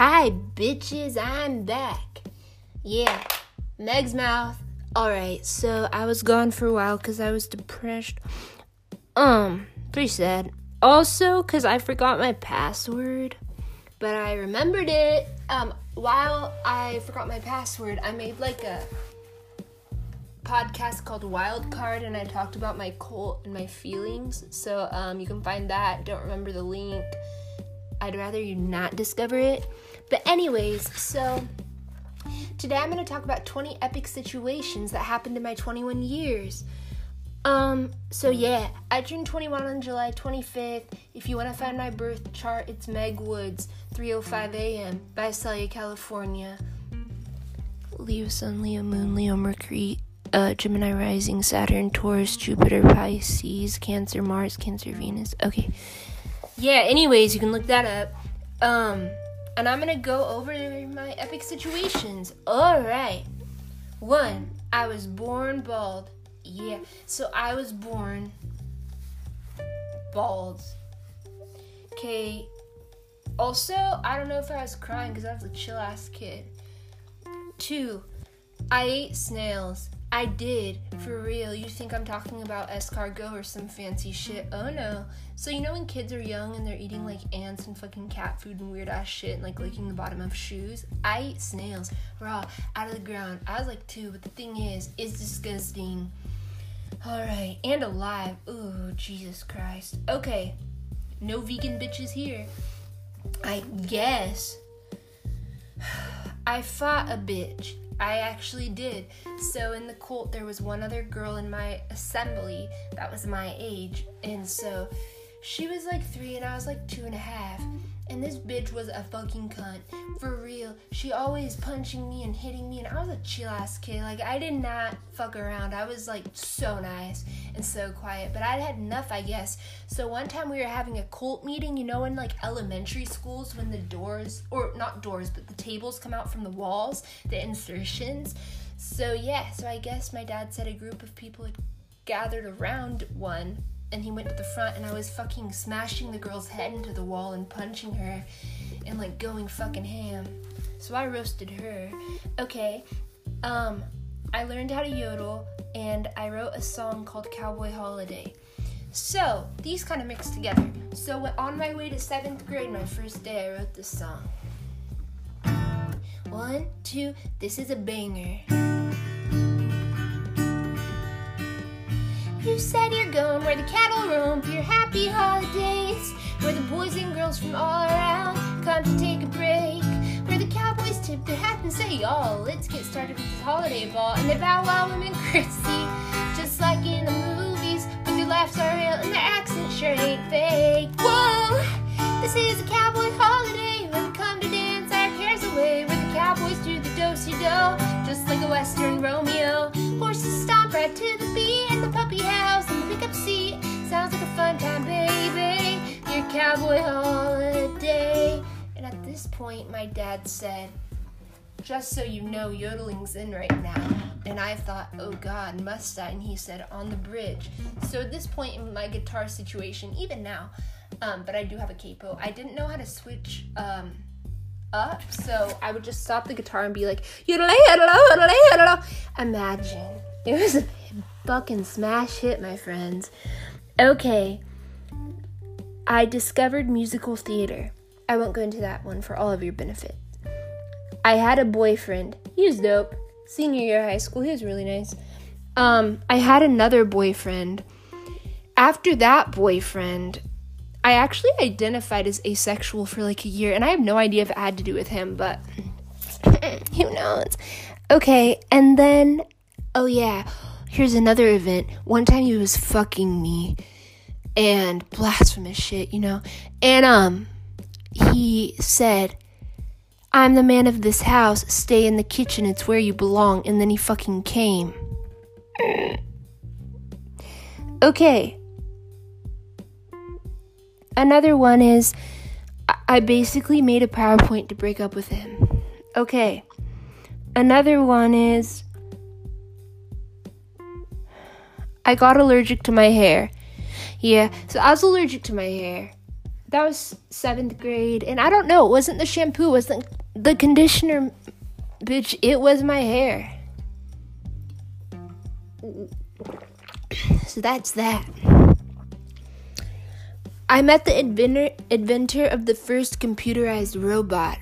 Hi, bitches, I'm back. Yeah, Meg's mouth. Alright, so I was gone for a while because I was depressed. Um, pretty sad. Also, because I forgot my password, but I remembered it. Um, while I forgot my password, I made like a podcast called Wild Card, and I talked about my cult and my feelings. So um, you can find that. Don't remember the link. I'd rather you not discover it. But, anyways, so today I'm going to talk about 20 epic situations that happened in my 21 years. Um, so yeah, I turned 21 on July 25th. If you want to find my birth chart, it's Meg Woods, 3:05 a.m. Visalia, California. Leo Sun, Leo Moon, Leo Mercury, uh, Gemini Rising, Saturn, Taurus, Jupiter, Pisces, Cancer, Mars, Cancer, Venus. Okay. Yeah, anyways, you can look that up. Um, and I'm gonna go over my epic situations. Alright. One, I was born bald. Yeah, so I was born bald. Okay. Also, I don't know if I was crying because I was a chill ass kid. Two, I ate snails. I did, for real. You think I'm talking about escargot or some fancy shit? Oh no. So, you know when kids are young and they're eating like ants and fucking cat food and weird ass shit and like licking the bottom of shoes? I eat snails raw out of the ground. I was like two, but the thing is, it's disgusting. Alright, and alive. Ooh, Jesus Christ. Okay, no vegan bitches here. I guess. I fought a bitch. I actually did. So in the cult, there was one other girl in my assembly that was my age, and so she was like three and I was like two and a half. And this bitch was a fucking cunt. For real. She always punching me and hitting me, and I was a chill ass kid. Like, I did not fuck around. I was like so nice and so quiet, but I'd had enough, I guess. So, one time we were having a cult meeting, you know, in like elementary schools when the doors, or not doors, but the tables come out from the walls, the insertions. So, yeah, so I guess my dad said a group of people had gathered around one and he went to the front and I was fucking smashing the girl's head into the wall and punching her and like going fucking ham. So I roasted her. Okay. Um I learned how to yodel and I wrote a song called Cowboy Holiday. So, these kind of mixed together. So, on my way to 7th grade, my first day, I wrote this song. One, two, this is a banger. You said you're going where the cattle roam for your happy holidays. Where the boys and girls from all around come to take a break. Where the cowboys tip their hat and say, Y'all, let's get started with this holiday ball. And they bow while women curtsy, just like in the movies. But their laughs are real and their accent sure ain't fake. Whoa, this is a cowboy holiday where we come to dance our cares away. Where the cowboys do the do-si-do, just like a western Romeo. Horses stomp right to the beat and the puppy cowboy holiday. And at this point, my dad said, just so you know, yodeling's in right now. And I thought, oh God, must I? And he said, on the bridge. So at this point in my guitar situation, even now, um, but I do have a capo, I didn't know how to switch um, up. So I would just stop the guitar and be like, Yodeling, yodeling, yodeling, yodeling. imagine. It was a fucking smash hit, my friends. Okay. I discovered musical theater. I won't go into that one for all of your benefit. I had a boyfriend. He was dope. Senior year of high school, he was really nice. Um, I had another boyfriend. After that boyfriend, I actually identified as asexual for like a year, and I have no idea if it had to do with him, but who knows? Okay, and then, oh yeah, here's another event. One time he was fucking me, and blasphemous shit, you know? And, um, he said, I'm the man of this house. Stay in the kitchen. It's where you belong. And then he fucking came. Okay. Another one is I basically made a PowerPoint to break up with him. Okay. Another one is I got allergic to my hair. Yeah, so I was allergic to my hair. that was seventh grade, and I don't know. It wasn't the shampoo, it wasn't the conditioner, bitch. It was my hair. So that's that. I met the inventor inventor of the first computerized robot.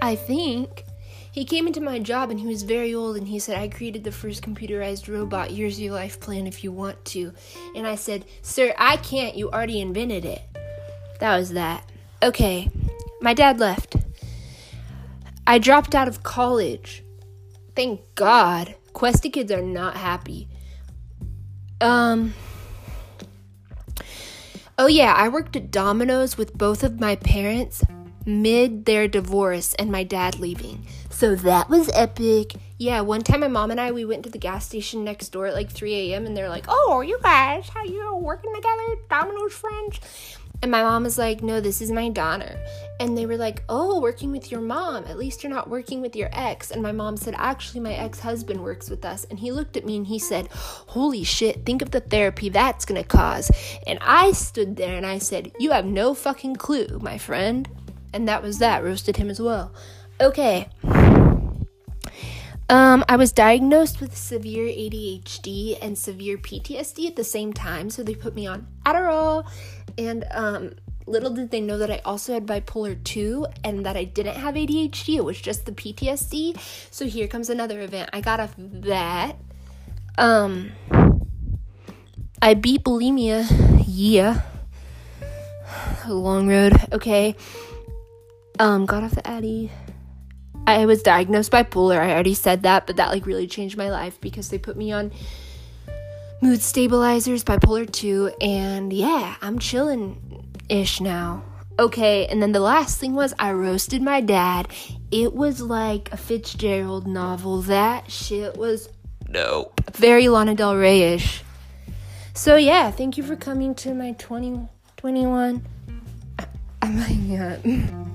I think he came into my job and he was very old and he said, I created the first computerized robot. Here's your life plan if you want to. And I said, Sir, I can't. You already invented it. That was that. Okay. My dad left. I dropped out of college. Thank God. Questy kids are not happy. Um. Oh, yeah, I worked at Domino's with both of my parents mid their divorce and my dad leaving. So that was epic. Yeah, one time my mom and I we went to the gas station next door at like 3 a.m. and they're like, "Oh, you guys, how you working together, Domino's friends?" And my mom was like, "No, this is my daughter." And they were like, "Oh, working with your mom. At least you're not working with your ex." And my mom said, "Actually, my ex-husband works with us." And he looked at me and he said, "Holy shit, think of the therapy that's going to cause." And I stood there and I said, "You have no fucking clue, my friend." And that was that. Roasted him as well. Okay. Um, I was diagnosed with severe ADHD and severe PTSD at the same time, so they put me on Adderall. And um, little did they know that I also had bipolar 2 and that I didn't have ADHD, it was just the PTSD. So here comes another event. I got off that. Um, I beat bulimia. Yeah. Long road. Okay. Um, got off the Addy I was diagnosed bipolar. I already said that, but that like really changed my life because they put me on mood stabilizers, bipolar 2, and yeah, I'm chilling ish now. Okay, and then the last thing was I roasted my dad. It was like a Fitzgerald novel. That shit was no very Lana Del Rey ish. So yeah, thank you for coming to my 2021. 20, oh my god.